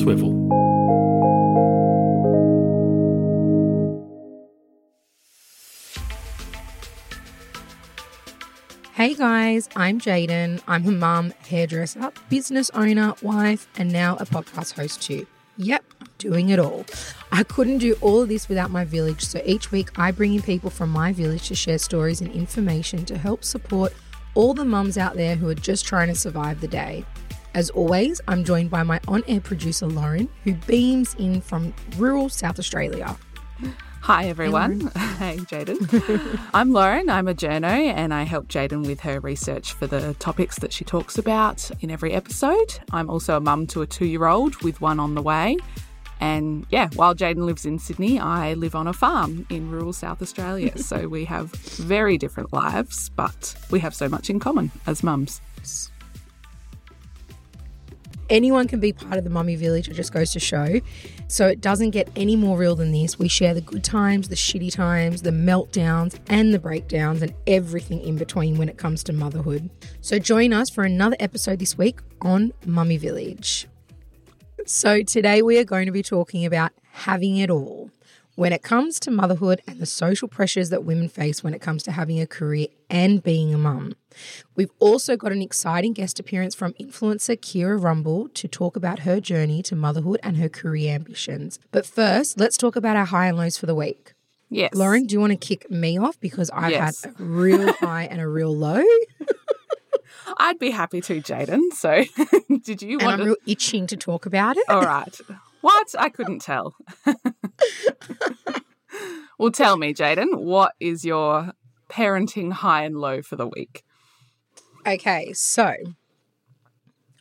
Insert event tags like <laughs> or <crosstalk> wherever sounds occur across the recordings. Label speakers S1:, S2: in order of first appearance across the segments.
S1: swivel.
S2: Hey guys, I'm Jaden. I'm a mum, hairdresser, business owner, wife, and now a podcast host too. Yep, doing it all. I couldn't do all of this without my village, so each week I bring in people from my village to share stories and information to help support all the mums out there who are just trying to survive the day. As always, I'm joined by my on air producer Lauren, who beams in from rural South Australia.
S3: Hi, everyone. Hey, <laughs> Jaden. <laughs> I'm Lauren. I'm a journo and I help Jaden with her research for the topics that she talks about in every episode. I'm also a mum to a two year old with one on the way. And yeah, while Jaden lives in Sydney, I live on a farm in rural South Australia. so <laughs> we have very different lives, but we have so much in common as mums.
S2: Anyone can be part of the mummy village. It just goes to show. So it doesn't get any more real than this. We share the good times, the shitty times, the meltdowns, and the breakdowns, and everything in between when it comes to motherhood. So join us for another episode this week on Mummy Village. So today we are going to be talking about having it all when it comes to motherhood and the social pressures that women face when it comes to having a career and being a mum. We've also got an exciting guest appearance from influencer Keira Rumble to talk about her journey to motherhood and her career ambitions. But first, let's talk about our high and lows for the week.
S3: Yes.
S2: Lauren, do you want to kick me off because I've
S3: Yes.
S2: had a real <laughs> high and a real low, <laughs>
S3: I'd be happy to, Jaden. So <laughs> did you
S2: and
S3: want
S2: I'm
S3: to?
S2: real itching to talk about it.
S3: All right. What? I couldn't tell. <laughs> well, tell me, Jaden, what is your parenting high and low for the week?
S2: Okay, so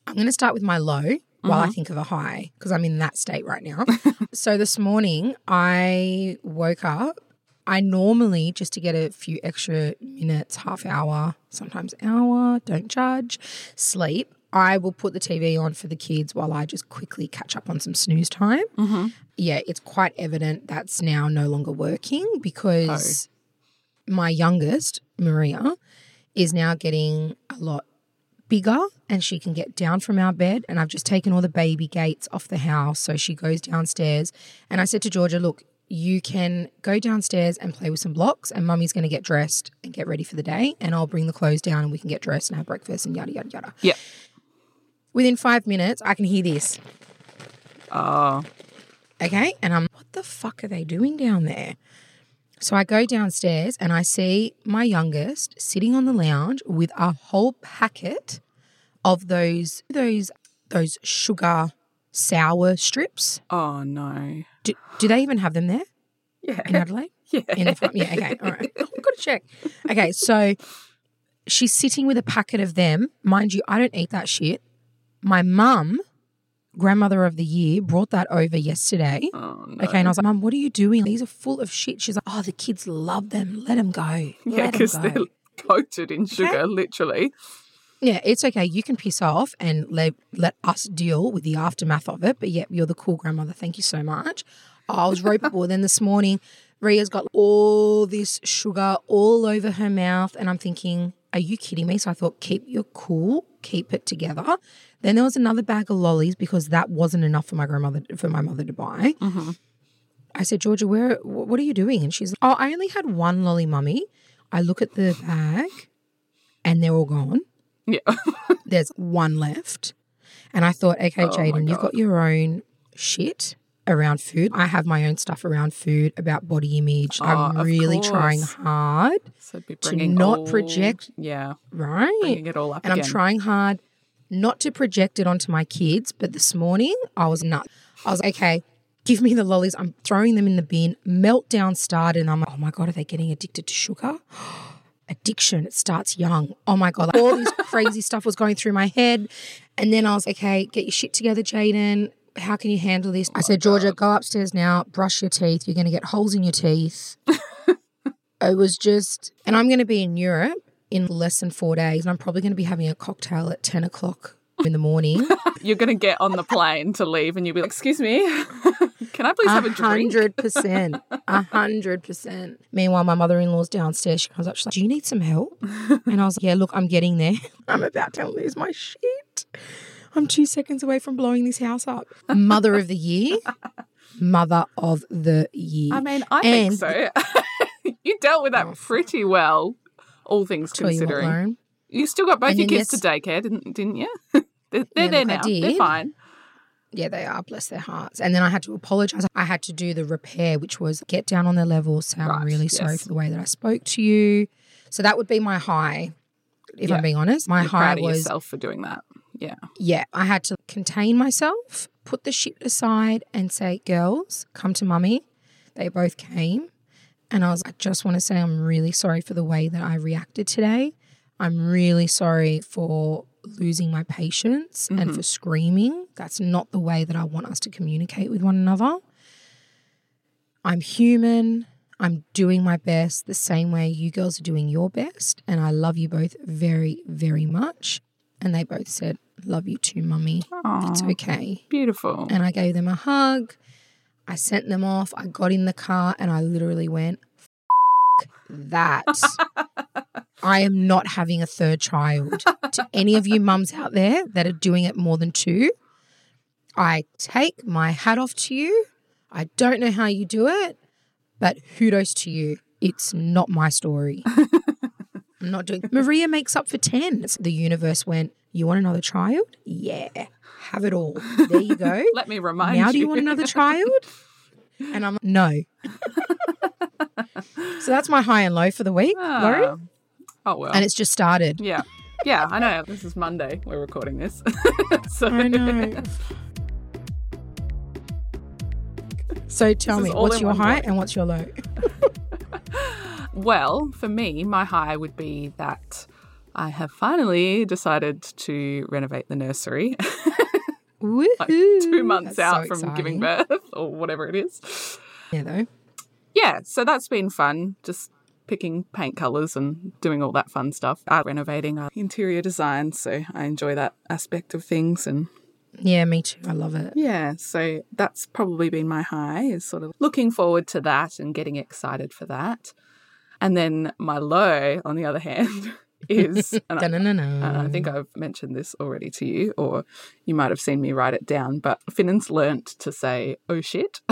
S2: I'm going to start with my low while I mm-hmm. think of a high because I'm in that state right now. <laughs> so this morning I woke up. I normally just to get a few extra minutes, half hour, sometimes hour, don't judge, sleep. I will put the TV on for the kids while I just quickly catch up on some snooze time. Mm-hmm. Yeah, it's quite evident that's now no longer working because oh. my youngest, Maria, is now getting a lot bigger and she can get down from our bed. And I've just taken all the baby gates off the house. So she goes downstairs. And I said to Georgia, look, you can go downstairs and play with some blocks, and mummy's going to get dressed and get ready for the day. And I'll bring the clothes down and we can get dressed and have breakfast and yada, yada, yada.
S3: Yeah.
S2: Within five minutes, I can hear this.
S3: Oh,
S2: Okay. And I'm, what the fuck are they doing down there? So I go downstairs and I see my youngest sitting on the lounge with a whole packet of those, those, those sugar sour strips.
S3: oh no.
S2: Do, do they even have them there
S3: Yeah.
S2: in Adelaide? <laughs>
S3: Yeah.
S2: In the front? Yeah. Okay. All right. <laughs> I've got to check. Okay. So she's sitting with a packet of them. Mind you, I don't eat that shit. My mum, grandmother of the year, brought that over yesterday.
S3: Oh no.
S2: Okay, and I was like, Mum, what are you doing? These are full of shit. She's like, Oh, the kids love them. Let them go.
S3: Yeah, because they're coated in sugar, literally.
S2: Yeah, it's okay. You can piss off and let let us deal with the aftermath of it. But yeah, you're the cool grandmother. Thank you so much. I was ropeable. then this morning, Ria's got all this sugar all over her mouth, and I'm thinking, are you kidding me? So I thought, keep your cool, keep it together. Then there was another bag of lollies because that wasn't enough for my grandmother for my mother to buy. Mm-hmm. I said, Georgia, where? What are you doing? And she's like, Oh, I only had one lolly, mummy. I look at the bag, and they're all gone
S3: Yeah. <laughs>
S2: there's one left. And I thought, okay,
S3: Oh
S2: Jaden, you've got your own shit around food. I have my own stuff around food, about body image.
S3: Oh,
S2: I'm really trying hard,
S3: so
S2: To not
S3: all-
S2: project-
S3: Yeah.
S2: right?
S3: Bringing it all up
S2: and
S3: again.
S2: I'm trying hard not to project it onto my kids. But this morning, I was nuts. I was like, okay, give me the lollies. I'm throwing them in the bin. Meltdown started, and I'm like, oh my God, are they getting addicted to sugar? <gasps> Addiction, it starts young. Oh my God, like all this <laughs> crazy stuff was going through my head. And then I was like, okay, get your shit together, Jaden. How can you handle this? I said, Georgia, go upstairs now, brush your teeth. You're going to get holes in your teeth. <laughs> it was just, and I'm going to be in Europe in less than four days, and I'm probably going to be having a cocktail at 10 o'clock in the morning. <laughs>
S3: You're going to get on the plane to leave and you'll be like, excuse me, <laughs> can I please have a
S2: A
S3: drink?
S2: hundred percent. A hundred percent. Meanwhile, my mother in law's downstairs. She comes up, she's like, Do you need some help? And I was like, Yeah, look, I'm getting there. I'm about to lose my shit. I'm two seconds away from blowing this house up. Mother of the year. Mother of the year.
S3: I mean, I
S2: And-
S3: think so. <laughs> you dealt with that pretty well, all things
S2: Tell you what,
S3: considering.
S2: Lauren.
S3: You still got both
S2: And
S3: your
S2: then
S3: kids to daycare, didn't didn't you? <laughs> they're they're
S2: Yeah,
S3: there now. They're fine.
S2: Yeah, they are. Bless their hearts. And then I had to apologize. I had to do the repair, which was get down on their level, say I'm
S3: Right,
S2: really sorry
S3: yes.
S2: for the way that I spoke to you. So that would be my high, if
S3: Yeah.
S2: I'm being honest. My
S3: You're
S2: high
S3: proud of
S2: was
S3: yourself for doing that. Yeah.
S2: yeah, I had to contain myself, put the shit aside, and say, girls, come to mummy. They both came. And I was, like, I just want to say, I'm really sorry for the way that I reacted today. I'm really sorry for losing my patience and mm-hmm. for screaming. That's not the way that I want us to communicate with one another. I'm human. I'm doing my best the same way you girls are doing your best. And I love you both very, very much. And they both said, Love you too, mummy. It's okay.
S3: Beautiful.
S2: And I gave them a hug. I sent them off. I got in the car and I literally went, "F- that. <laughs> I am not having a third child. to any of you mums out there that are doing it more than two, I take my hat off to you. I don't know how you do it, but kudos to you. It's not my story. <laughs> I'm not doing Maria makes up for 10. The universe went, You want another child? Yeah. Have it all. There you go. <laughs>
S3: Let me remind
S2: now
S3: you.
S2: Now, do you want another <laughs> child? And I'm like, no. <laughs> so that's my high and low for the week, Laurie.
S3: Ah. Oh well.
S2: And it's just started.
S3: yeah. Yeah, I know. This is Monday. We're recording this. so
S2: I know. So tell me, what's your high and what's your low?
S3: Well, for me, my high would be that I have finally decided to renovate the nursery
S2: Woohoo! <laughs>
S3: like two months
S2: That's
S3: out
S2: so
S3: from giving birth or whatever it is.
S2: Yeah, though.
S3: Yeah, so that's been fun. Just picking paint colours and doing all that fun stuff. Uh, renovating our interior design, so I enjoy that aspect of things and
S2: Yeah, me too. I love it.
S3: Yeah, so that's probably been my high, is sort of looking forward to that and getting excited for that. And then my low, on the other <laughs> hand, is, <laughs> and I, and I think I've mentioned this already to you, or you might have seen me write it down, but Finnan's learnt to say, oh shit. <laughs>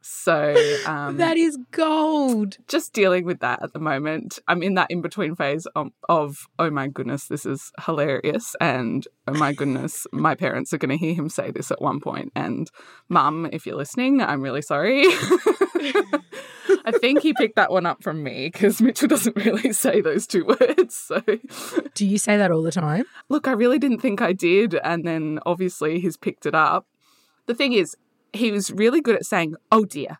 S3: so um,
S2: that is gold.
S3: just dealing with that at the moment. I'm in that in between phase of, of, oh my goodness, this is hilarious. And oh my goodness, my parents are going to hear him say this at one point. And mum, if you're listening, I'm really sorry. <laughs> I think he picked that one up from me because Mitchell doesn't really say those two <laughs> words. So,
S2: Do you say that all the time?
S3: look, I really didn't think I did. And then obviously he's picked it up. The thing is, he was really good at saying, oh dear.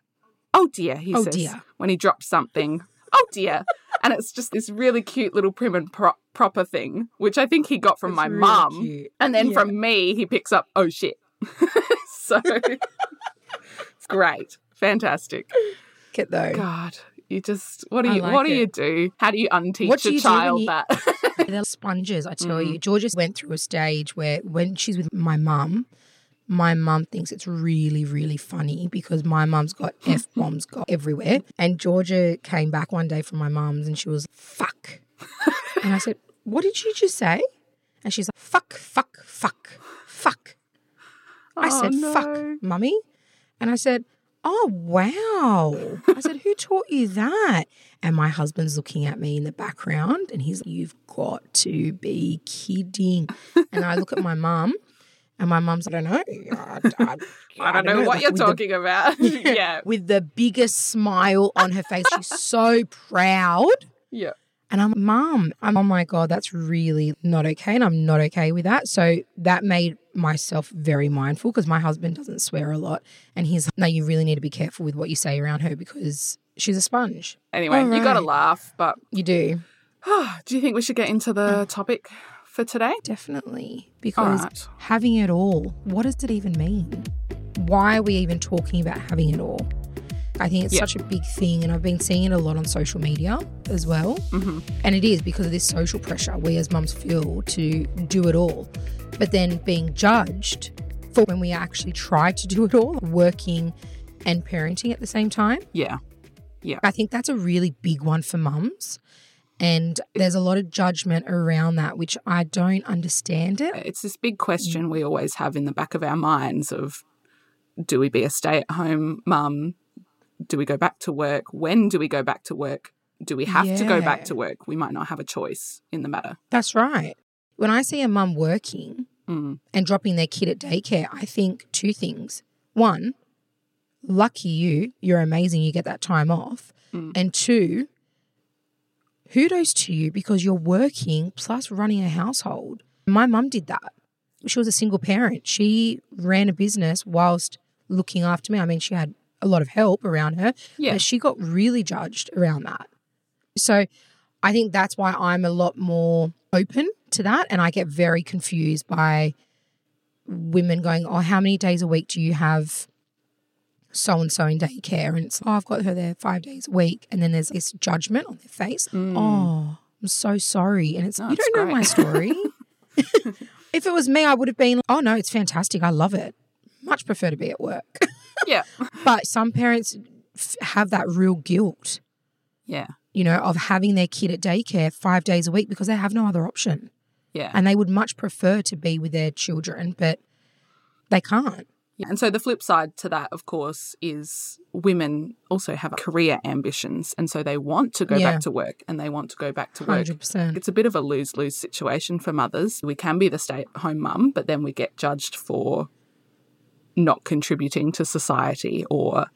S3: Oh dear, he
S2: Oh
S3: says
S2: dear.
S3: when he drops something. Oh dear. and it's just this really cute little prim and pro- proper thing, which I think he got from
S2: It's
S3: my
S2: really
S3: mum.
S2: cute.
S3: And then
S2: Yeah.
S3: from me, he picks up, oh shit. <laughs> so <laughs> it's great. Fantastic.
S2: Get though.
S3: God, you just, what do
S2: I
S3: you,
S2: like
S3: what do you do? How do you unteach
S2: What do
S3: a child
S2: you-
S3: that? <laughs>
S2: They're sponges, I tell
S3: Mm.
S2: you. Georgia went through a stage where when she's with my mum, my mum thinks it's really, really funny because my mum's got <laughs> F bombs got everywhere. And Georgia came back one day from my mum's and she was, fuck. and I said, What did you just say? And she's like, fuck, fuck, fuck, fuck. I
S3: Oh,
S2: said,
S3: no.
S2: fuck, mummy. And I said, Oh, wow. I said, Who taught you that? And my husband's looking at me in the background and he's like, You've got to be kidding. And I look at my mum and my mum's, I don't know. I, I- <laughs>
S3: I don't know what
S2: like,
S3: you're
S2: with the-
S3: talking about. <laughs> yeah.
S2: with the biggest smile on her face. She's so proud.
S3: Yeah.
S2: And I'm, Mom, I'm, oh my God, that's really not okay. And I'm not okay with that. So that made myself very mindful because my husband doesn't swear a lot. And he's, no, you really need to be careful with what you say around her because she's a sponge.
S3: Anyway,
S2: All
S3: you got to laugh, but
S2: You do. <sighs>
S3: do you think we should get into the topic for today?
S2: Definitely. Because
S3: right.
S2: having it all, what does it even mean? Why are we even talking about having it all? I think it's
S3: Yeah.
S2: such a big thing, and I've been seeing it a lot on social media as well.
S3: Mm-hmm.
S2: And it is because of this social pressure we as mums feel to do it all, but then being judged for when we actually try to do it all, working and parenting at the same time.
S3: Yeah. Yeah.
S2: I think that's a really big one for mums. And there's a lot of judgment around that, which I don't understand it.
S3: It's this big question we always have in the back of our minds of do we be a stay at home mum? Do we go back to work? When do we go back to work? Do we have to go back to work? We might not have a choice in the matter.
S2: That's right. When I see a mum working
S3: Mm.
S2: and dropping their kid at daycare, I think two things. One, lucky you, you're amazing, you get that time off.
S3: Mm.
S2: And two, kudos to you because you're working plus running a household. My mum did that. She was a single parent. She ran a business whilst looking after me. I mean, she had a lot of help around her,
S3: Yeah.
S2: but she got really judged around that. So I think that's why I'm a lot more open to that. And I get very confused by women going, Oh, how many days a week do you have so and so in daycare? And it's, Oh, I've got her there five days a week. And then there's this judgment on their face. Mm. Oh, I'm so sorry. And it's,
S3: No,
S2: you don't know my story. <laughs> <laughs> if it was me, I would have been, Oh, no, it's fantastic. I love it. Much prefer to be at work.
S3: Yeah.
S2: but some parents f- have that real guilt
S3: Yeah.
S2: you know, of having their kid at daycare five days a week because they have no other option.
S3: Yeah.
S2: And they would much prefer to be with their children, but they can't.
S3: Yeah. And so the flip side to that, of course, is women also have career ambitions. And so they want to go
S2: Yeah.
S3: back to work and they want to go back to work.
S2: 100%.
S3: It's a bit of a lose lose situation for mothers. We can be the stay at home mum, but then we get judged for not contributing to society or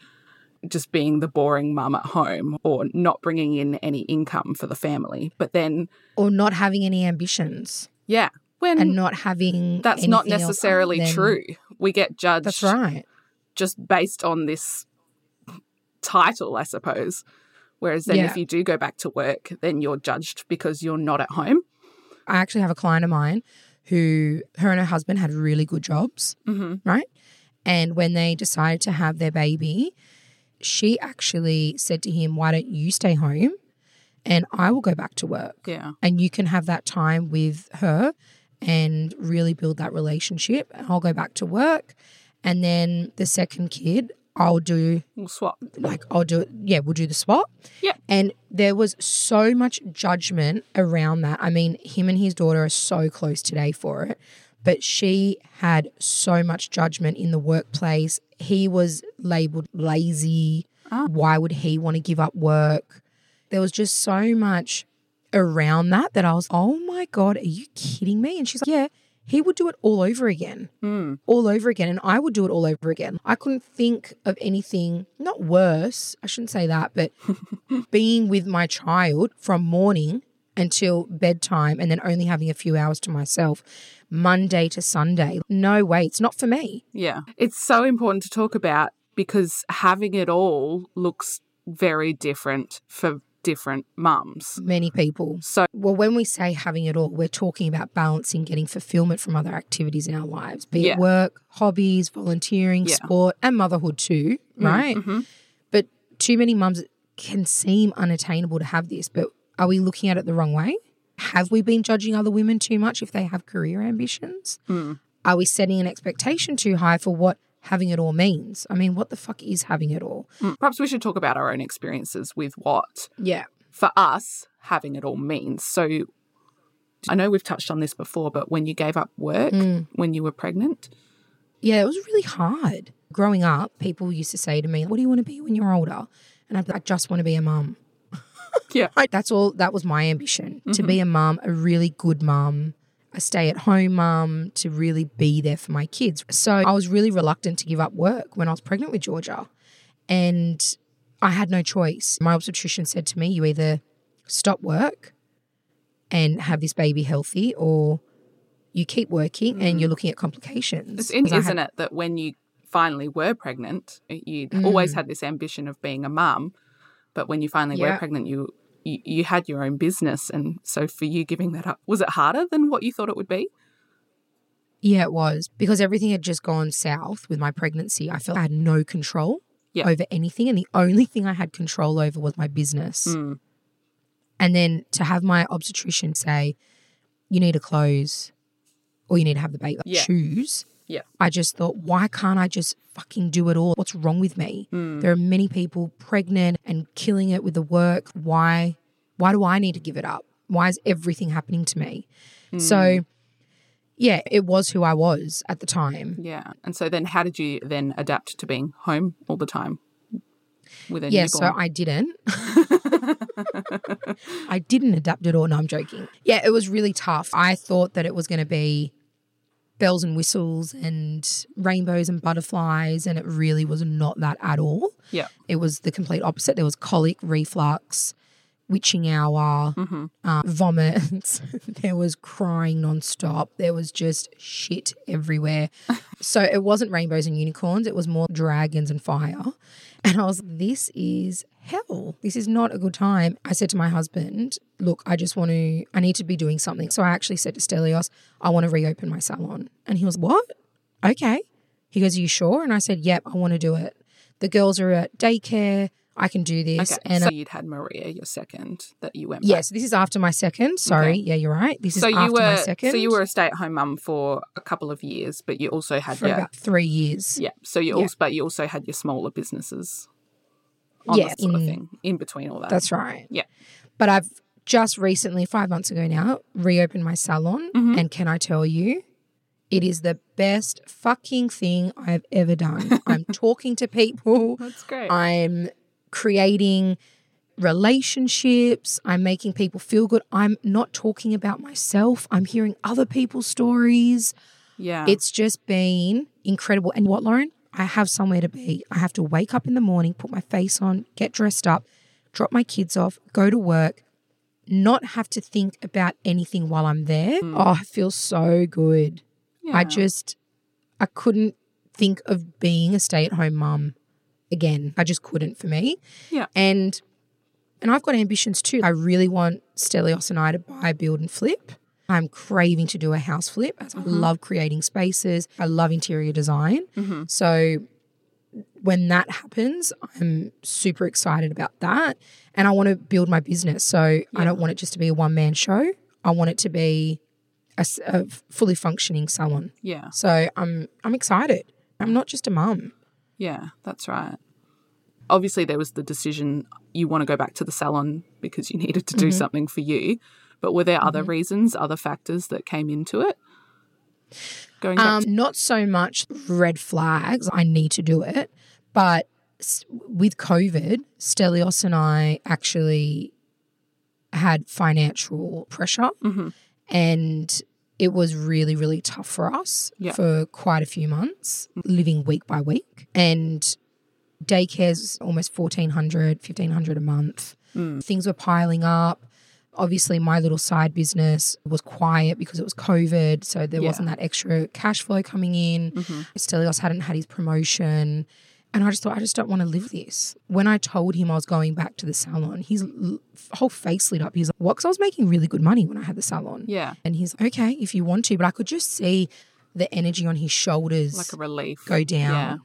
S3: just being the boring mum at home or not bringing in any income for the family. But then,
S2: Or not having any ambitions
S3: yeah, when
S2: and not having.
S3: that's not necessarily
S2: than-
S3: true. We get judged
S2: That's right.
S3: just based on this title, I suppose. Whereas then,
S2: Yeah.
S3: if you do go back to work, then you're judged because you're not at home.
S2: I actually have a client of mine who, her and her husband had really good jobs,
S3: Mm-hmm.
S2: right? And when they decided to have their baby, she actually said to him, Why don't you stay home and I will go back to work?
S3: Yeah.
S2: and you can have that time with her and really build that relationship. And I'll go back to work. And then the second kid, I'll do
S3: We'll swap.
S2: like, I'll do it. Yeah, we'll do the swap.
S3: Yeah.
S2: And there was so much judgment around that. I mean, him and his daughter are so close today for it. But she had so much judgment in the workplace. He was labeled lazy.
S3: Ah.
S2: Why would he want to give up work? There was just so much around that that I was, oh my God, are you kidding me? And she's like, yeah, he would do it all over again,
S3: Mm.
S2: all over again. And I would do it all over again. I couldn't think of anything, not worse, I shouldn't say that, but <laughs> being with my child from morning until bedtime and then only having a few hours to myself, Monday to Sunday. No way, it's not for me.
S3: Yeah. It's so important to talk about because having it all looks very different for different mums.
S2: Many people.
S3: So,
S2: Well, when we say having it all, we're talking about balancing getting fulfillment from other activities in our lives, be
S3: Yeah.
S2: it work, hobbies, volunteering,
S3: Yeah.
S2: sport, and motherhood too, right?
S3: mhm.
S2: But too many mums can seem unattainable to have this, but are we looking at it the wrong way? Have we been judging other women too much if they have career ambitions?
S3: Mm.
S2: Are we setting an expectation too high for what having it all means? I mean, what the fuck is having it all?
S3: mm, perhaps we should talk about our own experiences with what,
S2: Yeah.
S3: for us, having it all means. So, I know we've touched on this before, but when you gave up work
S2: Mm.
S3: when you were pregnant,
S2: Yeah, it was really hard. Growing up, people used to say to me, What do you want to be when you're older? And I'd be like, I just want to be a mum. <laughs>
S3: Yeah.
S2: That's all, that was my ambition to be mm-hmm. a mum, a really good mum, a stay at home mum, to really be there for my kids. So I was really reluctant to give up work when I was pregnant with Georgia. And I had no choice. My obstetrician said to me, You either stop work and have this baby healthy, or you keep working and mm. you're looking at complications.
S3: It's in, isn't it that when you finally were pregnant, you'd mm. always had this ambition of being a mum, but when you finally were pregnant, you, you you had your own business, and so for you giving that up, was it harder than what you thought it would be?
S2: Yeah, it was because everything had just gone south with my pregnancy. I felt I had no control
S3: Yeah.
S2: over anything. And the only thing I had control over was my business.
S3: Mm.
S2: And then to have my obstetrician say, you need to close or you need to have the baby,
S3: Yeah.
S2: choose.
S3: Yeah.
S2: I just thought, why can't I just fucking do it all? What's wrong with me?
S3: Mm.
S2: There are many people pregnant and killing it with the work. Why Why do I need to give it up? Why is everything happening to me? So, yeah, it was who I was at the time.
S3: Yeah. And so then how did you then adapt to being home all the time with a
S2: Yeah,
S3: newborn?
S2: so I didn't. <laughs> I didn't adapt at all. No, I'm joking. Yeah, it was really tough. I thought that it was going to be bells and whistles and rainbows and butterflies, and it really was not that at all.
S3: yeah.
S2: It was the complete opposite. There was colic, reflux, witching hour, uh, vomits. <laughs> there was crying nonstop. There was just shit everywhere. <laughs> so it wasn't rainbows and unicorns. It was more dragons and fire. And I was, this is hell. This is not a good time. I said to my husband, look, I just want to, I need to be doing something. So I actually said to Stelios, I want to reopen my salon. And he was, what? Okay. He goes, Are you sure? And I said, Yep, I want to do it. The girls are at daycare. I can do this.
S3: Okay.
S2: And
S3: so you'd had Maria, your second, that you went
S2: yes, this is after my second. Sorry.
S3: Okay.
S2: Yeah, you're right. This is
S3: So
S2: after
S3: you were
S2: my second.
S3: so you were a stay at home mum for a couple of years, but you also had
S2: for
S3: your
S2: about three years.
S3: yeah. So you
S2: Yeah.
S3: also but you also had your smaller businesses on
S2: Yeah,
S3: that sort of
S2: in-
S3: thing in between all that.
S2: That's right.
S3: Yeah.
S2: But I've just recently, five months ago now, reopened my salon.
S3: Mm-hmm.
S2: And can I tell you, it is the best fucking thing I've ever done. <laughs> I'm talking to people.
S3: That's great.
S2: I'm creating relationships. I'm making people feel good. I'm not talking about myself. I'm hearing other people's stories.
S3: yeah.
S2: It's just been incredible. And what, Lauren? I have somewhere to be. I have to wake up in the morning, put my face on, get dressed up, drop my kids off, go to work, not have to think about anything while I'm there. Mm. Oh, it feels so good.
S3: yeah.
S2: I just, I couldn't think of being a stay at home mum again. I just couldn't for me.
S3: Yeah.
S2: And, and I've got ambitions too. I really want Stelios and I to buy, build, and flip. I'm craving to do a house flip as I uh-huh. love creating spaces. I love interior design. Mm-hmm. So when that happens, I'm super excited about that. And I want to build my business. So I don't want it just to be a one man show. I want it to be a fully functioning salon.
S3: yeah.
S2: So I'm I'm excited. I'm not just a mum.
S3: Yeah, that's right. Obviously, there was the decision you want to go back to the salon because you <laughs> needed to do
S2: Mm-hmm.
S3: something for you. But were there other reasons, other factors that came into it? Going back
S2: Um, not so much red flags. I need to do it, but with COVID, Stelios and I actually had financial pressure,
S3: Mhm.
S2: and it was really really tough for us
S3: Yeah.
S2: for quite a few months, living week by week, and daycare's almost 1400 1500 a month
S3: Mm.
S2: things were piling up obviously my little side business was quiet because it was covid so there
S3: Yeah.
S2: wasn't that extra cash flow coming in
S3: Mhm.
S2: stelios hadn't had his promotion and i just thought i just don't want to live this when i told him i was going back to the salon his l- whole face lit up he's like what because i was making really good money when i had the salon
S3: Yeah,
S2: and he's like okay if you want to but i could just see the energy on his shoulders
S3: like a relief.
S2: go down
S3: Yeah.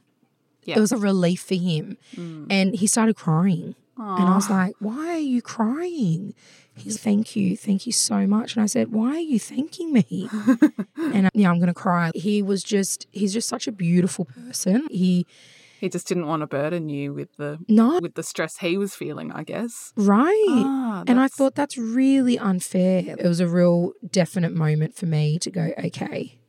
S3: Yeah.
S2: it was a relief for him.
S3: Mm.
S2: And he started crying. And I was like, why are you crying? He's thank you. Thank you so much. And I said, why are you thanking me? <laughs> and uh, yeah, I'm going to cry. He was just, he's just such a beautiful person. He,
S3: He just didn't want to burden you with the
S2: no,
S3: with the stress he was feeling, I guess.
S2: right.
S3: Ah,
S2: and I thought that's really unfair. It was a real definite moment for me to go, okay,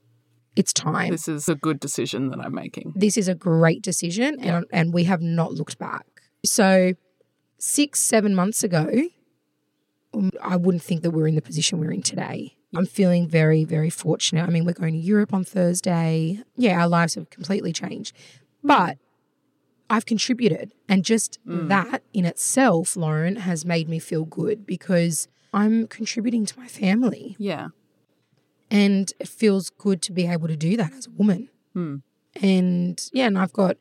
S2: it's time.
S3: this is a good decision that I'm making.
S2: this is a great decision and, and we have not looked back. So, six, seven months ago, um, I wouldn't think that we're in the position we're in today. I'm feeling very, very fortunate. I mean, we're going to Europe on Thursday. Yeah, our lives have completely changed. But I've contributed. And just that in itself, Lauren, has made me feel good because I'm contributing to my family.
S3: Yeah.
S2: And it feels good to be able to do that as a woman.
S3: Hmm.
S2: And yeah, and I've got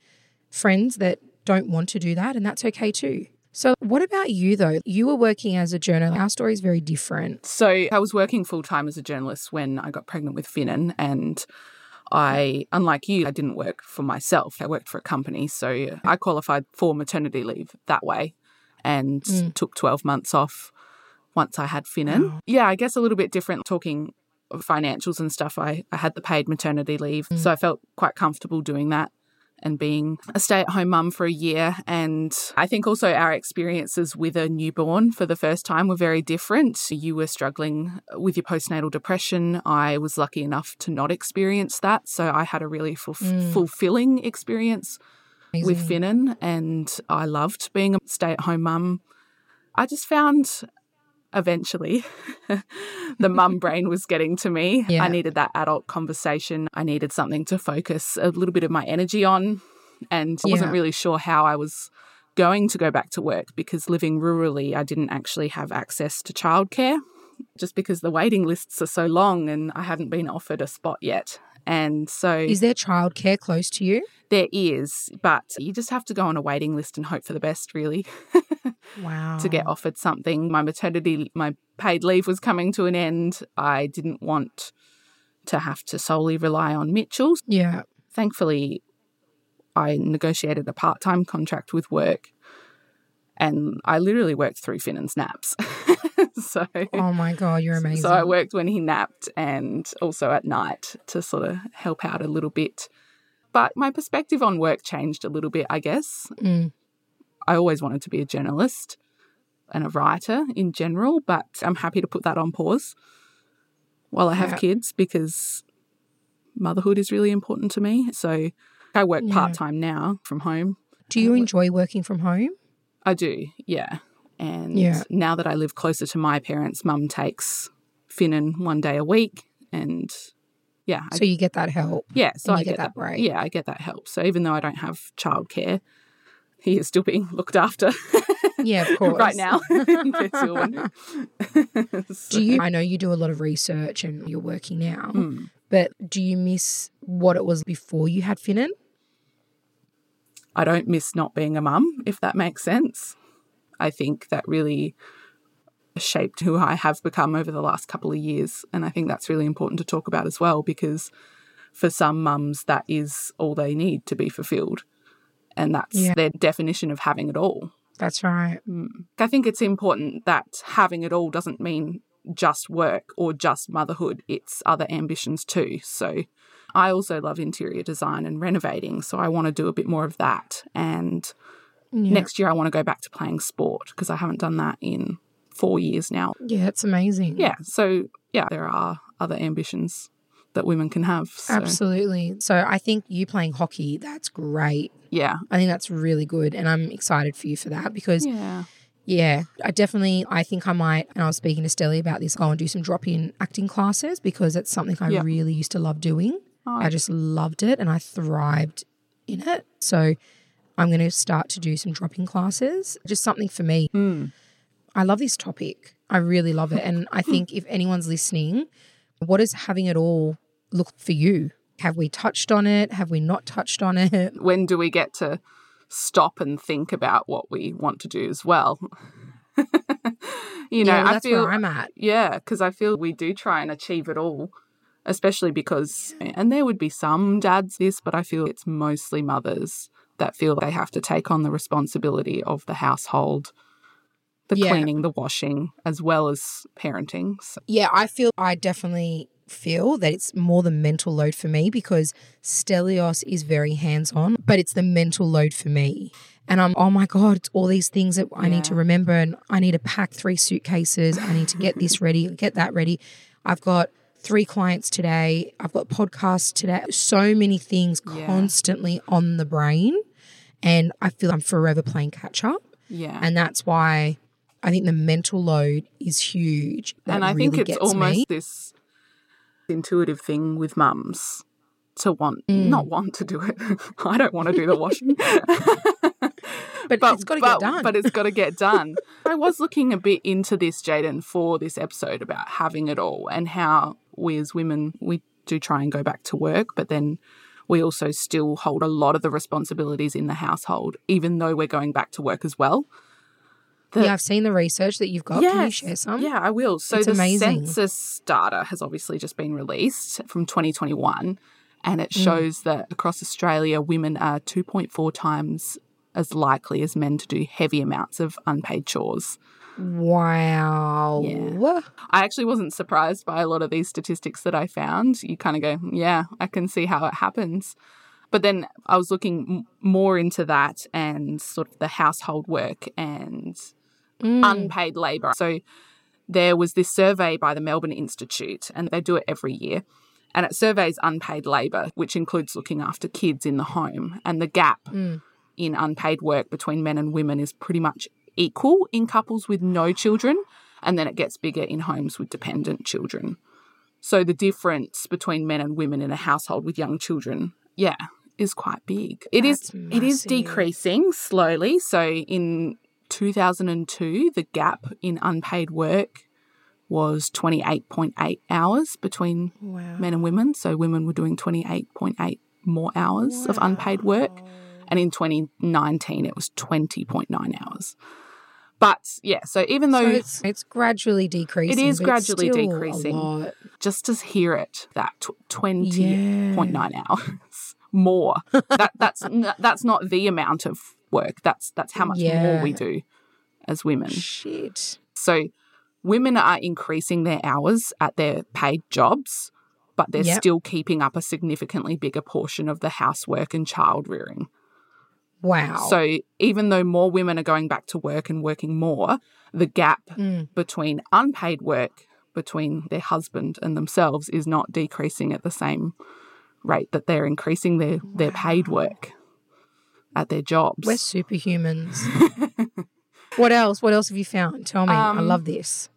S2: friends that don't want to do that, and that's okay too. So, what about you though? You were working as a journalist. Our story is very different.
S3: So I was working full time as a journalist when I got pregnant with Finnan, and I, unlike you, I didn't work for myself. I worked for a company, so I qualified for maternity leave that way, and
S2: Mm.
S3: took twelve months off once I had Finnan.
S2: Wow.
S3: Yeah, I guess a little bit different talking financials and stuff. I, I had the paid maternity leave,
S2: Mm.
S3: so I felt quite comfortable doing that. And being a stay at home mum for a year. And I think also our experiences with a newborn for the first time were very different. You were struggling with your postnatal depression. I was lucky enough to not experience that. So I had a really fulf- mm. fulfilling experience with Finnan, and I loved being a stay at home mum. I just found eventually <laughs> the mum brain was getting to me.
S2: Yeah.
S3: I needed that adult conversation. I needed something to focus a little bit of my energy on. And I wasn't really sure how I was going to go back to work because living rurally, I didn't actually have access to childcare just because the waiting lists are so long and I hadn't been offered a spot yet. And so
S2: Is there childcare close to you?
S3: there is, but you just have to go on a waiting list and hope for the best, really,
S2: Wow. <laughs>
S3: to get offered something. My maternity, my paid leave was coming to an end. I didn't want to have to solely rely on Mitchell's.
S2: Yeah.
S3: Thankfully, I negotiated a part time contract with work and I literally worked through Finnan's naps. <laughs> <laughs> so.
S2: Oh my God, you're amazing.
S3: So I worked when he napped and also at night to sort of help out a little bit. But my perspective on work changed a little bit, I guess.
S2: Mm.
S3: I always wanted to be a journalist and a writer in general, but I'm happy to put that on pause while I have
S2: Yeah.
S3: kids because motherhood is really important to me. So I work
S2: Yeah.
S3: part time now from home.
S2: Do you enjoy working from home?
S3: I do, yeah. And
S2: Yeah.
S3: now that I live closer to my parents, mum takes Finnan one day a week. And yeah, I
S2: So you get that help.
S3: Yeah, so I
S2: get
S3: get
S2: that break.
S3: Yeah, I get that help. So even though I don't have childcare, he is still being looked after
S2: Yeah, of <laughs> course.
S3: right now. in case you're wondering. So-
S2: Do you? I know you do a lot of research and you're working now,
S3: Hmm.
S2: but do you miss what it was before you had Finnan?
S3: I don't miss not being a mum, if that makes sense. I think that really shaped who I have become over the last couple of years. And I think that's really important to talk about as well, because for some mums, that is all they need to be fulfilled. And that's
S2: Yeah.
S3: their definition of having it all.
S2: That's right. Mm.
S3: I think it's important that having it all doesn't mean just work or just motherhood, it's other ambitions too. So I also love interior design and renovating, so I want to do a bit more of that. And
S2: Yeah.
S3: next year, I want to go back to playing sport because I haven't done that in four years now.
S2: Yeah, it's amazing.
S3: Yeah, so yeah, there are other ambitions that women can have. So,
S2: Absolutely. So I think you playing hockey, that's great.
S3: Yeah.
S2: I think that's really good. And I'm excited for you for that because, yeah,
S3: Yeah.
S2: I definitely, I think I might, and I was speaking to Stelly about this, go and do some drop in acting classes because it's something I
S3: Yeah.
S2: really used to love doing.
S3: Oh,
S2: I just loved it and I thrived in it. So I'm going to start to do some dropping classes, just something for me.
S3: Mm.
S2: I love this topic. I really love it. And I think if anyone's listening, what does having it all look for you? Have we touched on it? Have we not touched on it? <laughs>
S3: When do we get to stop and think about what we want to do as well? <laughs> you know,
S2: yeah, well,
S3: I
S2: that's
S3: feel
S2: where I'm at.
S3: Yeah, because I feel we do try and achieve it all, especially because, and there would be some dads this, but I feel it's mostly mothers that feel they have to take on the responsibility of the household, the
S2: Yeah.
S3: cleaning, the washing, as well as parenting. So,
S2: Yeah, I feel I definitely feel that it's more the mental load for me because Stelios is very hands on, but it's the mental load for me. And I'm, oh my God, it's all these things that I need to remember. And I need to pack three suitcases. I need to get this ready, get that ready. I've got three clients today. I've got podcasts today. So many things
S3: Yeah.
S2: constantly on the brain. And I feel I'm forever playing catch up.
S3: yeah.
S2: And that's why I think the mental load is huge.
S3: And I
S2: really
S3: think it's almost
S2: me.
S3: this intuitive thing with mums to want, mm. not want to do it. <laughs> I don't want to do the washing. <laughs> <laughs>
S2: but, it's got to get done.
S3: But it's got to get done. I was looking a bit into this, Jaden, for this episode about having it all and how we as women, we do try and go back to work, but then we also still hold a lot of the responsibilities in the household, even though we're going back to work as well. the-
S2: yeah, I've seen the research that you've got. Can you share some?
S3: Yeah, I will. So
S2: It's
S3: the
S2: amazing.
S3: census data has obviously just been released from 2021, and
S2: Mm.
S3: it shows that across Australia, women are 2.4 times as likely as men to do heavy amounts of unpaid chores.
S2: Wow.
S3: Yeah. I actually wasn't surprised by a lot of these statistics that I found. You kind of go, yeah, I can see how it happens. But then I was looking m- more into that and sort of the household work and mm. unpaid labour. So there was this survey by the Melbourne Institute, and they do it every year. And it surveys unpaid labour, which includes looking after kids in the home. And the gap mm. in unpaid work between men and women is pretty much equal in couples with no children. And then it gets bigger in homes with dependent children. So the difference between men and women in a household with young children, yeah, is quite big. It is
S2: That's
S3: it is
S2: massive.
S3: decreasing slowly. So in 2002, the gap in unpaid work was 28.8 hours between
S2: Wow.
S3: men and women. So women were doing 28.8 more hours of unpaid work. And in 2019, it was 20.9 hours. But yeah, so even though
S2: So it's it's gradually decreasing.
S3: is
S2: but it's
S3: gradually decreasing. just to hear it, that tw- 20.9 hours <laughs> more, that, that's, that's not the amount of work. That's, that's how much more we do as women.
S2: Shit.
S3: So women are increasing their hours at their paid jobs, but they're
S2: Yep.
S3: still keeping up a significantly bigger portion of the housework and child rearing.
S2: Wow.
S3: So even though more women are going back to work and working more, the gap
S2: Mm.
S3: between unpaid work between their husband and themselves is not decreasing at the same rate that they're increasing their, their paid work at their jobs.
S2: We're superhumans. <laughs> what else? What else have you found? Tell me. I
S3: Um,
S2: love this.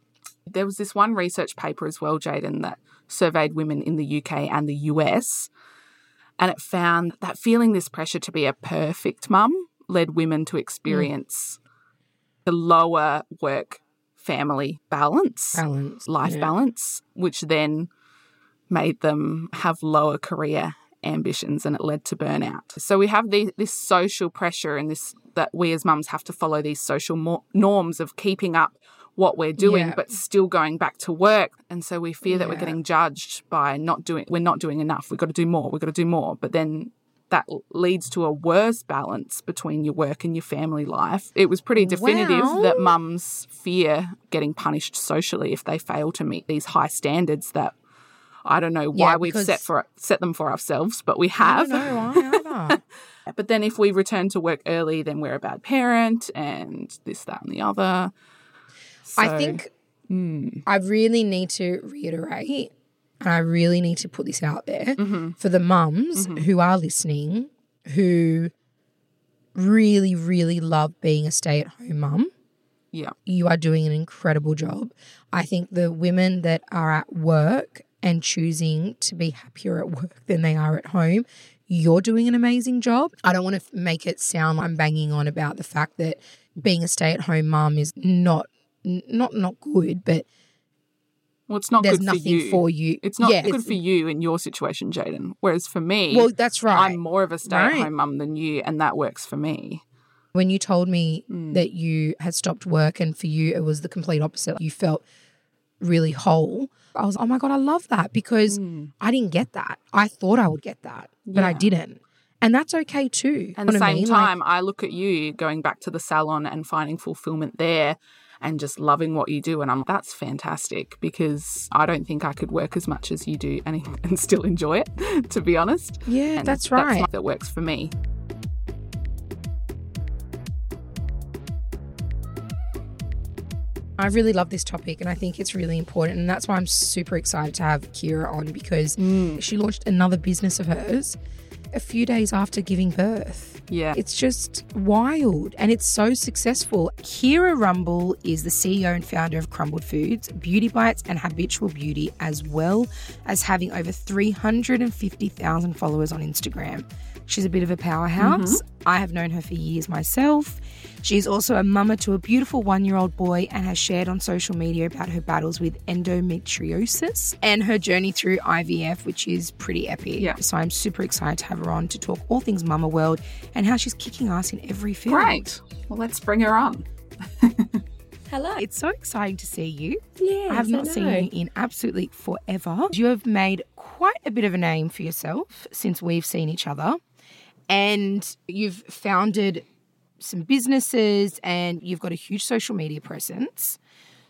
S3: there was this one research paper as well, Jaden, that surveyed women in the UK and the US. And it found that feeling this pressure to be a perfect mum led women to experience the lower work family balance,
S2: Balance.
S3: life
S2: yeah.
S3: balance, which then made them have lower career ambitions and it led to burnout. So we have the, this social pressure and this that we as mums have to follow these social mo- norms of keeping up what we're doing
S2: Yeah.
S3: but still going back to work and so we fear that we're getting judged by not doing we're not doing enough we've got to do more we've got to do more but then that leads to a worse balance between your work and your family life. It was pretty definitive that mums fear getting punished socially if they fail to meet these high standards that I don't know why
S2: Yeah,
S3: we've set for set them for ourselves, but we have.
S2: don't know <laughs> why either.
S3: But then if we return to work early, then we're a bad parent and this, that, and the other.
S2: I think
S3: Hmm.
S2: I really need to reiterate, and I really need to put this out there
S3: Mm-hmm.
S2: for the mums who are listening, who really, really love being a stay at home mum.
S3: Yeah.
S2: You are doing an incredible job. I think the women that are at work and choosing to be happier at work than they are at home, you're doing an amazing job. I don't want to make it sound like I'm banging on about the fact that being a stay at home mum is not not not good, but
S3: Well, it's not
S2: there's
S3: good
S2: nothing
S3: for you.
S2: for you.
S3: It's not
S2: Yeah,
S3: good for you in your situation, Jaden. Whereas for me,
S2: Well, that's right.
S3: I'm more of a stay at
S2: Right.
S3: home mum than you, and that works for me.
S2: when you told me
S3: Mm.
S2: that you had stopped work and for you it was the complete opposite, you felt really whole. I was, oh my God, I love that because I didn't get that. I thought I would get that, but I
S3: Mm.
S2: Didn't. And that's okay too.
S3: And at the
S2: what I
S3: same
S2: mean? Like,
S3: time, I look at you going back to the salon and finding fulfillment there and just loving what you do. And I'm that's fantastic because I don't think I could work as much as you do and, <laughs> and still enjoy it, to be honest.
S2: yeah,
S3: And
S2: that's right.
S3: That's that works for me.
S2: I really love this topic and I think it's really important. And that's why I'm super excited to have Keira on because
S3: Mm.
S2: she launched another business of hers a few days after giving birth.
S3: Yeah.
S2: It's just wild and it's so successful. Keira Rumble is the CEO and founder of Krumbled Foods, Beauty Bites, and Habitual Beauty, as well as having over 350,000 followers on Instagram. She's a bit of a powerhouse. Mm-hmm. I have known her for years myself. She's also a mama to a beautiful one year old boy and has shared on social media about her battles with endometriosis and her journey through IVF, which is pretty epic.
S3: Yeah.
S2: So I'm super excited to have her on to talk all things mama world and how she's kicking ass in every field.
S3: Great. Well, let's bring her on. <laughs>
S2: Hello. It's so exciting to see you.
S1: Yes,
S2: I have not seen you in absolutely forever. You have made quite a bit of a name for yourself since we've seen each other. And you've founded some businesses and you've got a huge social media presence.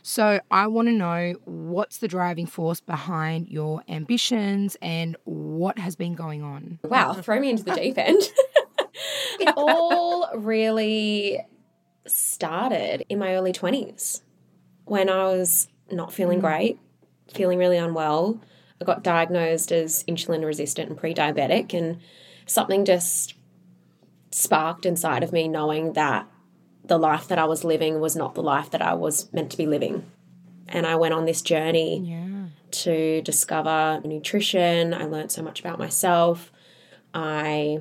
S2: So I want to know what's the driving force behind your ambitions and what has been going on.
S1: Wow, throw me into the deep end. <laughs> it all really started in my early 20s when I was not feeling mm. great, feeling really unwell. I got diagnosed as insulin resistant and pre diabetic, and something just sparked inside of me knowing that the life that I was living was not the life that I was meant to be living. And I went on this journey
S2: Yeah.
S1: to discover nutrition. I learned so much about myself. I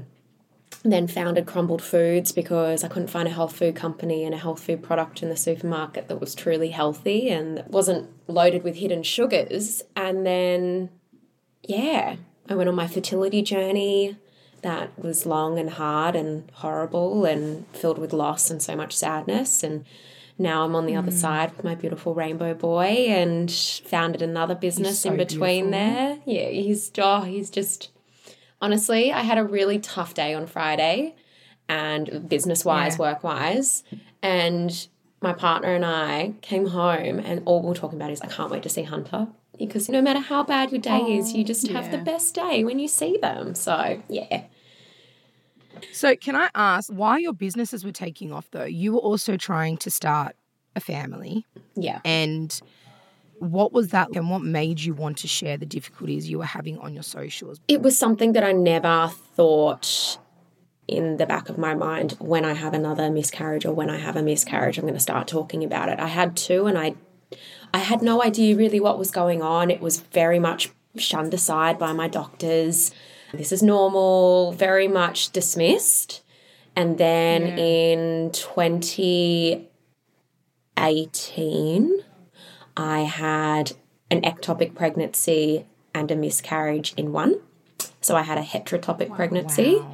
S1: then founded Krumbled Foods because I couldn't find a health food company and a health food product in the supermarket that was truly healthy and that wasn't loaded with hidden sugars. And then, yeah, I went on my fertility journey that was long and hard and horrible and filled with loss and so much sadness. And now I'm on the other mm. side with my beautiful rainbow boy and founded another business
S2: so
S1: in between
S2: beautiful.
S1: there. Yeah, he's oh, he's just honestly, I had a really tough day on Friday and business wise,
S2: Yeah.
S1: work wise. And my partner and I came home and all we're talking about is I can't wait to see Hunter. Because no matter how bad your day is, you oh, just have the best day when you see them. So yeah.
S2: So can I ask why your businesses were taking off though? You were also trying to start a family
S1: Yeah.
S2: and what was that and what made you want to share the difficulties you were having on your socials?
S1: it was something that I never thought in the back of my mind when I have another miscarriage or when I have a miscarriage, I'm going to start talking about it. I had two and I I had no idea really what was going on. It was very much shunned aside by my doctors. This is normal, very much dismissed. And then
S2: Yeah.
S1: in 2018, I had an ectopic pregnancy and a miscarriage in one. So I had a heterotopic pregnancy
S2: Wow.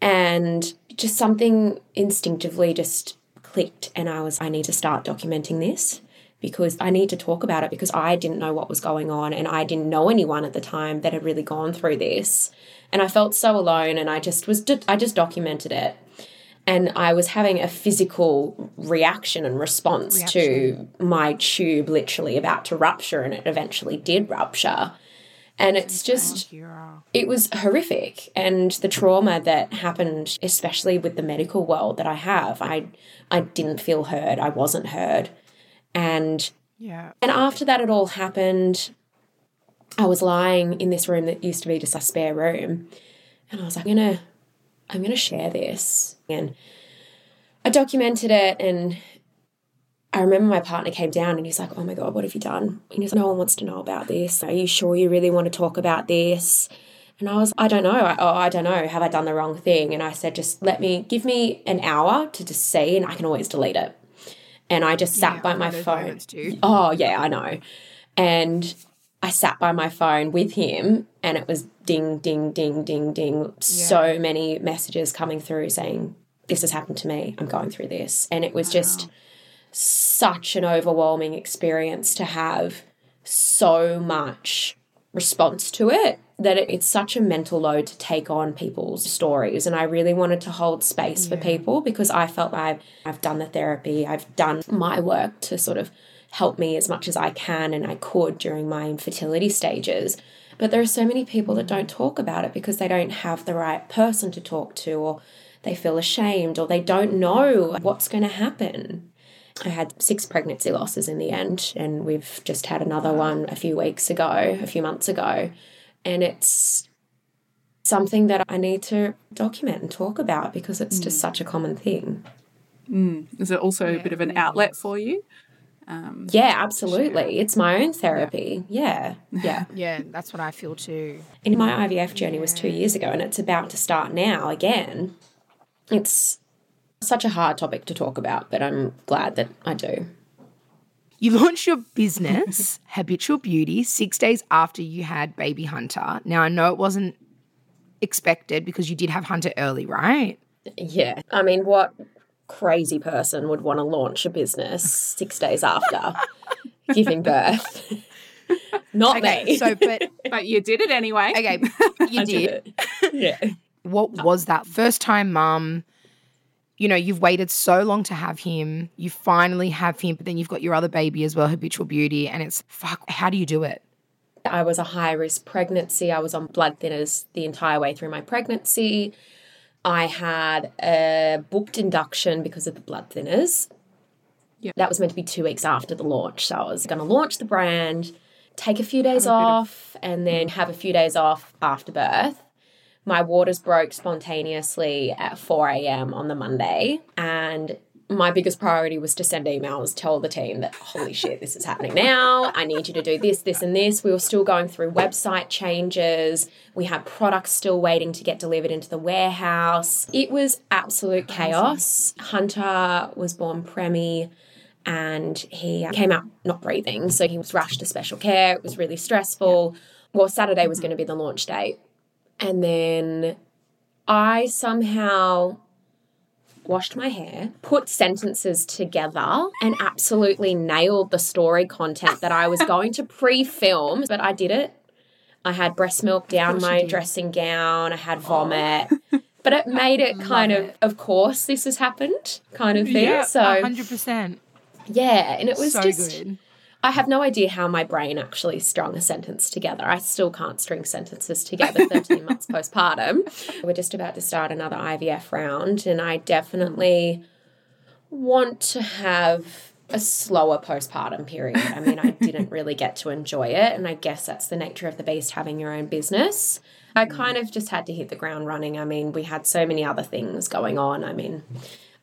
S1: and just something instinctively just clicked and I was I need to start documenting this because I need to talk about it because I didn't know what was going on and I didn't know anyone at the time that had really gone through this. And I felt so alone and I just was I just documented it. And I was having a physical reaction and response to my tube literally about to rupture and it eventually did rupture. And it's just it was horrific. And the trauma that happened especially with the medical world that i have i i didn't feel heard. I wasn't heard and
S2: Yeah.
S1: and after that it all happened i was lying in this room that used to be just a spare room and i was like i'm gonna i'm gonna share this and i documented it and I remember my partner came down and he's like, Oh my God, what have you done? And he's like, No one wants to know about this. Are you sure you really want to talk about this? And I was, I don't know. I, oh, I don't know. Have I done the wrong thing? And I said, Just let me, give me an hour to just see and I can always delete it. And I just sat
S2: Yeah,
S1: by my phone. Oh, yeah, I know. And I sat by my phone with him and it was ding, ding, ding, ding, ding. So many messages coming through saying, This has happened to me. I'm going through this. And it was just such an overwhelming experience to have so much response to it that it's such a mental load to take on people's stories and i really wanted to hold space for people because i felt like i've done the therapy i've done my work to sort of help me as much as i can and i could during my infertility stages. But there are so many people that don't talk about it because they don't have the right person to talk to or they feel ashamed or they don't know what's going to happen. I had six pregnancy losses in the end, and we've just had another one a few weeks ago, a few months ago. And it's something that I need to document and talk about because it's just mm. such a common thing. Mm.
S3: Is it also a bit of an outlet for you?
S1: Um, yeah, absolutely. It's my own therapy. Yeah, <laughs> yeah.
S2: Yeah, that's what I feel too.
S1: And my IVF journey was two years ago, and it's about to start now again. It's such a hard topic to talk about, but I'm glad that I do.
S2: You launched your business, <laughs> Habitual Beauty, six days after you had baby Hunter. Now, I know it wasn't expected because you did have Hunter early, right?
S1: Yeah. I mean, what crazy person would want to launch a business six days after <laughs> giving birth? <laughs> Not
S2: Okay,
S1: me.
S2: so, but,
S3: But you did it anyway.
S2: okay, you did.
S1: it. Yeah.
S2: What was that? First time mum, you know, you've waited so long to have him, you finally have him, but then you've got your other baby as well, habitual beauty, and it's fuck, how do you do it?
S1: I was a high risk pregnancy. I was on blood thinners the entire way through my pregnancy. I had a booked induction because of the blood thinners.
S3: Yep.
S1: That was meant to be two weeks after the launch. So I was going to launch the brand, take a few days off, and then have a few days off after birth. My waters broke spontaneously at 4 a.m. on the Monday, and my biggest priority was to send emails, tell the team that, holy shit, this is happening now. I need you to do this, this, and this. We were still going through website changes. We had products still waiting to get delivered into the warehouse. It was absolute chaos. Hunter was born preemie and he came out not breathing. So he was rushed to special care. It was really stressful. Well, Saturday was going to be the launch date. And then I somehow washed my hair, put sentences together, and absolutely nailed the story content that I was <laughs> going to pre film, but I did it. I had breast milk down my dressing gown, I had vomit. But it made it <laughs> kind of,
S2: it.
S1: of course, this has happened kind of thing.
S2: Yeah,
S1: so,
S2: 100%.
S1: yeah, and it was
S2: so
S1: just.
S2: good.
S1: I have no idea how my brain actually strung a sentence together. I still can't string sentences together <laughs> 13 months postpartum. We're just about to start another IVF round, and I definitely want to have a slower postpartum period. I mean, I <laughs> didn't really get to enjoy it, and I guess that's the nature of the beast having your own business. I mm. kind of just had to hit the ground running. I mean, we had so many other things going on. I mean,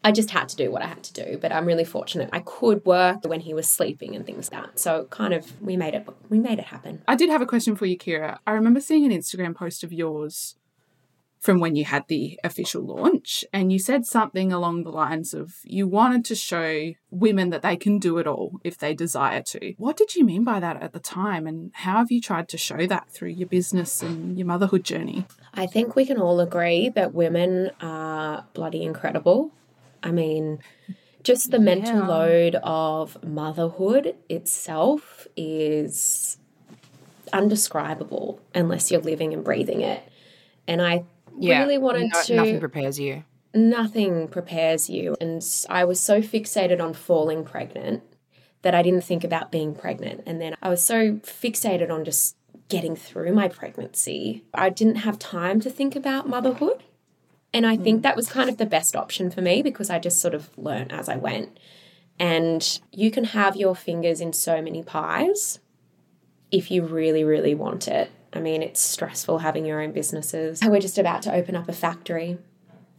S1: I just had to do what I had to do, but I'm really fortunate I could work when he was sleeping and things like that. So kind of we made it we made it happen.
S3: I did have a question for you, Keira. I remember seeing an Instagram post of yours from when you had the official launch, and you said something along the lines of you wanted to show women that they can do it all if they desire to. What did you mean by that at the time, and how have you tried to show that through your business and your motherhood journey?
S1: I think we can all agree that women are bloody incredible. I mean, just the mental
S2: Yeah.
S1: load of motherhood itself is undescribable unless you're living and breathing it. And I
S2: Yeah.
S1: really wanted
S2: no-
S1: to
S2: Nothing prepares you.
S1: nothing prepares you. And I was so fixated on falling pregnant that I didn't think about being pregnant. And then I was so fixated on just getting through my pregnancy, I didn't have time to think about motherhood. And I think hmm. that was kind of the best option for me because I just sort of learned as I went. And you can have your fingers in so many pies if you really, really want it. I mean, it's stressful having your own businesses. We're just about to open up a factory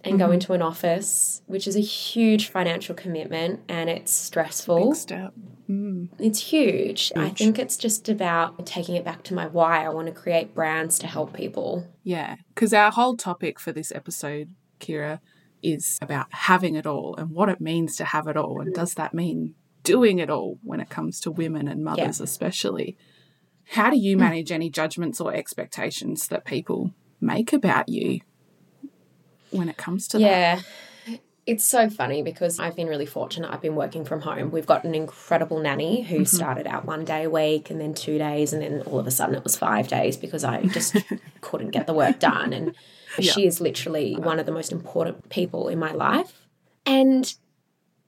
S1: and go mm-hmm. into an office, which is a huge financial commitment and it's stressful.
S3: Big step. Mm.
S1: It's huge. I think it's just about taking it back to my why. I want to create brands to help people.
S3: Yeah, because our whole topic for this episode, Keira, is about having it all and what it means to have it all. And mm. does that mean doing it all when it comes to women and mothers, especially? How do you mm. manage any judgments or expectations that people make about you when it comes to that?
S1: Yeah. It's so funny because I've been really fortunate. I've been working from home. We've got an incredible nanny who mm-hmm. started out one day a week and then two days, and then all of a sudden it was five days because I just <laughs> couldn't get the work done. And she is literally one of the most important people in my life. And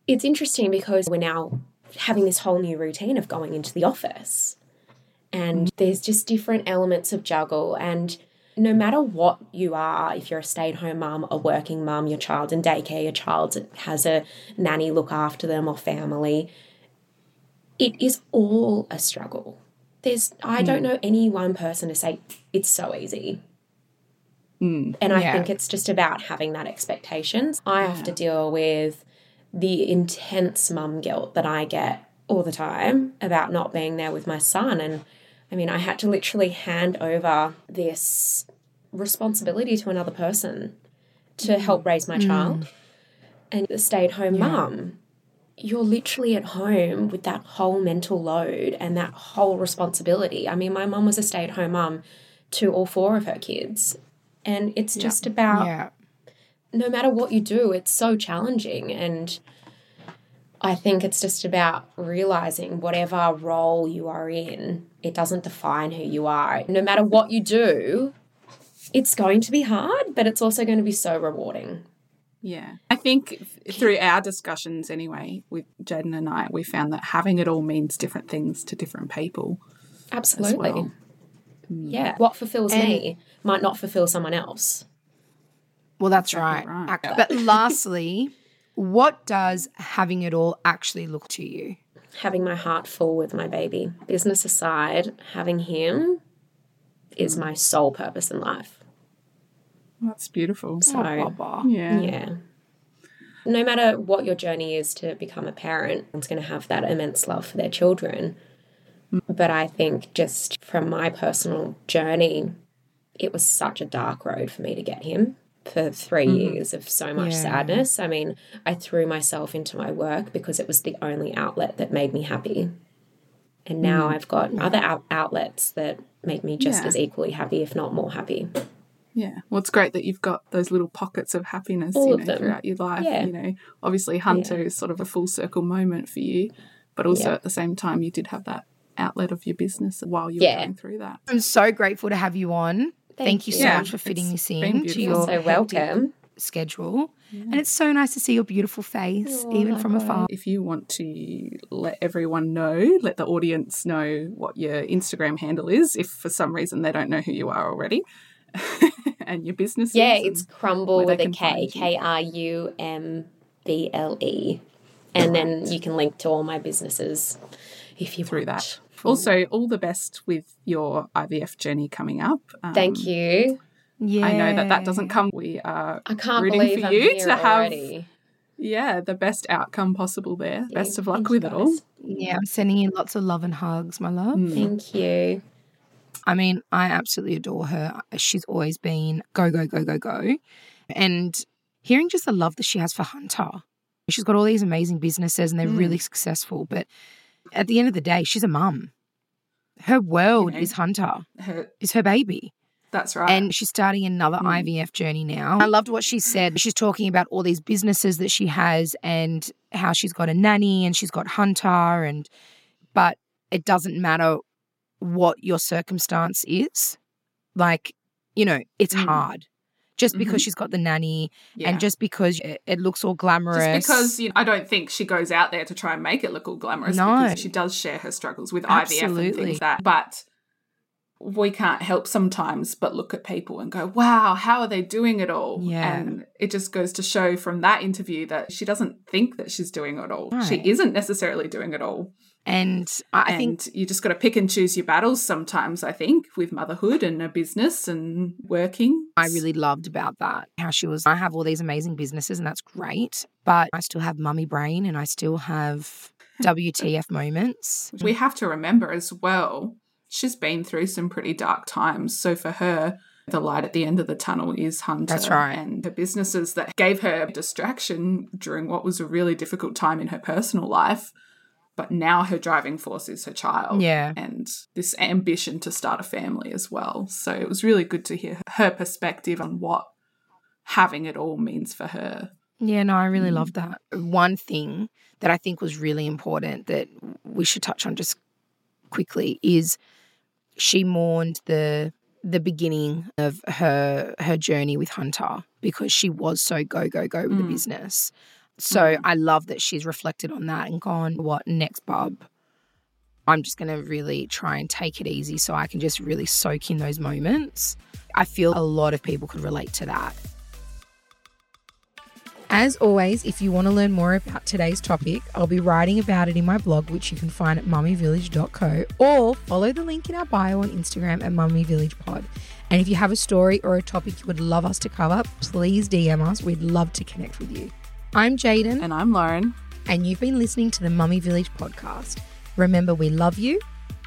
S1: it's interesting because we're now having this whole new routine of going into the office. And there's just different elements of juggle. And no matter what you are, if you're a stay at home mum, a working mum, your child's in daycare, your child has a nanny look after them or family, it is all a struggle. There's, I don't hmm. know any one person to say it's so easy. Hmm. And I
S2: Yeah.
S1: think it's just about having that expectations. I have to deal with the intense mum guilt that I get all the time about not being there with my son. And I mean, I had to literally hand over this responsibility to another person to mm. help raise my mm. child. And the stay at home mum, you're literally at home with that whole mental load and that whole responsibility. I mean, my mum was a stay at home mum to all four of her kids. And it's just about
S2: Yeah.
S1: no matter what you do, it's so challenging. And I think it's just about realizing whatever role you are in, it doesn't define who you are. No matter what you do, it's going to be hard, but it's also going to be so rewarding.
S3: Yeah. I think through our discussions anyway with Jaden and I, we found that having it all means different things to different people.
S1: Absolutely.
S3: well. Mm. Mm.
S1: Yeah. What fulfills me might not fulfill someone else.
S2: Well, that's
S3: Exactly
S2: right.
S3: right.
S2: But lastly, what does having it all actually look to you?
S1: Having my heart full with my baby. Business aside, having him is my sole purpose in life.
S3: That's beautiful.
S1: So,
S2: Blah, blah.
S3: yeah.
S1: yeah. No matter what your journey is to become a parent, one's going to have that immense love for their children. But I think just from my personal journey, it was such a dark road for me to get him for 3 mm-hmm. years of so much
S2: Yeah.
S1: sadness. I mean, I threw myself into my work because it was the only outlet that made me happy. And now mm-hmm. I've got other out- outlets that make me just
S3: Yeah.
S1: as equally happy, if not more happy.
S3: Yeah. Well, it's great that you've got those little pockets of happiness
S1: All
S3: you
S1: of
S3: know,
S1: them.
S3: throughout your life.
S1: Yeah.
S3: You know, obviously Hunter is sort of a full circle moment for you, but also
S1: Yeah.
S3: at the same time you did have that outlet of your business while you
S1: Yeah.
S3: were going through that.
S2: I'm so grateful to have you on. Thank, you
S1: you.
S2: so
S3: Yeah,
S2: much for fitting
S3: it's
S2: this in to your
S1: so welcome.
S2: schedule. And it's so nice to see your beautiful face,
S1: Oh,
S2: even from afar.
S3: If you want to let everyone know, let the audience know what your Instagram handle is, if for some reason they don't know who you are already, <laughs> and your business.
S1: Yeah, it's crumble with a
S3: can
S1: K,
S3: find you.
S1: K R U M B L E. And then you can link to all my businesses if you
S3: through
S1: want.
S3: that. Also, all the best with your IVF journey coming up. Um,
S1: Thank you.
S2: Yeah.
S3: I know that that doesn't come. We are
S1: I can't
S3: rooting
S1: believe
S3: for
S1: I'm
S3: you
S1: here
S3: to have yeah the best outcome possible there. Best of luck with
S1: you
S3: it all.
S2: Yeah, I'm sending you lots of love and hugs, my love.
S3: Mm.
S1: Thank you.
S2: I mean, I absolutely adore her. She's always been go, go, go, go, go. And hearing just the love that she has for Hunter. She's got all these amazing businesses and they're
S3: Mm.
S2: really successful. But at the end of the day, she's a mum. Her world
S3: know.
S2: is Hunter,
S3: Her-
S2: is her baby.
S3: that's right.
S2: And she's starting another
S3: Mm.
S2: IVF journey now. I loved what she said. She's talking about all these businesses that she has and how she's got a nanny and she's got Hunter and but it doesn't matter what your circumstance is. Like, you know, it's
S3: Mm.
S2: hard. Just because
S3: Mhm.
S2: she's got the nanny
S3: yeah.
S2: and just because it, it looks all glamorous.
S3: Just because you know, I don't think she goes out there to try and make it look all glamorous
S2: No.
S3: because she does share her struggles with IVF and things like that. But we can't help sometimes but look at people and go, wow, how are they doing it all?
S2: Yeah.
S3: And it just goes to show from that interview that she doesn't think that she's doing it all. She isn't necessarily doing it all.
S2: And I,
S3: and
S2: think
S3: you just got to pick and choose your battles sometimes, I think, with motherhood and a business and working.
S2: I really loved about that. How she was, I have all these amazing businesses and that's great, but I still have mummy brain and I still have <laughs> WTF moments.
S3: We have to remember as well, she's been through some pretty dark times. So for her, the light at the end of the tunnel is Hunter.
S2: That's right.
S3: And the businesses that gave her distraction during what was a really difficult time in her personal life. But now her driving force is her child.
S2: Yeah.
S3: And this ambition to start a family as well. So it was really good to hear her perspective on what having it all means for her.
S2: Yeah, no, I really
S3: Mm.
S2: love that. One thing that I think was really important that we should touch on just quickly is she mourned the the beginning of her her journey with Hunter because she was so go go go with the
S3: Mm.
S2: business. So mm. I love that she's reflected on that and gone, what next, bub? I'm just going to really try and take it easy so I can just really soak in those moments. I feel a lot of people could relate to that. As always, if you want to learn more about today's topic, I'll be writing about it in my blog, which you can find at mummyvillage.co, or follow the link in our bio on Instagram at mummyvillagepod. And if you have a story or a topic you would love us to cover, please DM us. We'd love to connect with you. I'm Jaden,
S3: And I'm Lauren.
S2: and you've been listening to the Mummy Village podcast. Remember, we love you,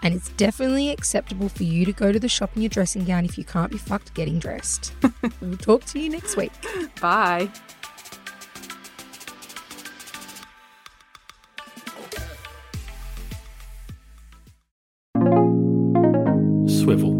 S2: and it's definitely acceptable for you to go to the shop in your dressing gown if you can't be fucked getting dressed. <laughs> we'll talk to you next week.
S3: Bye.
S4: Swivel.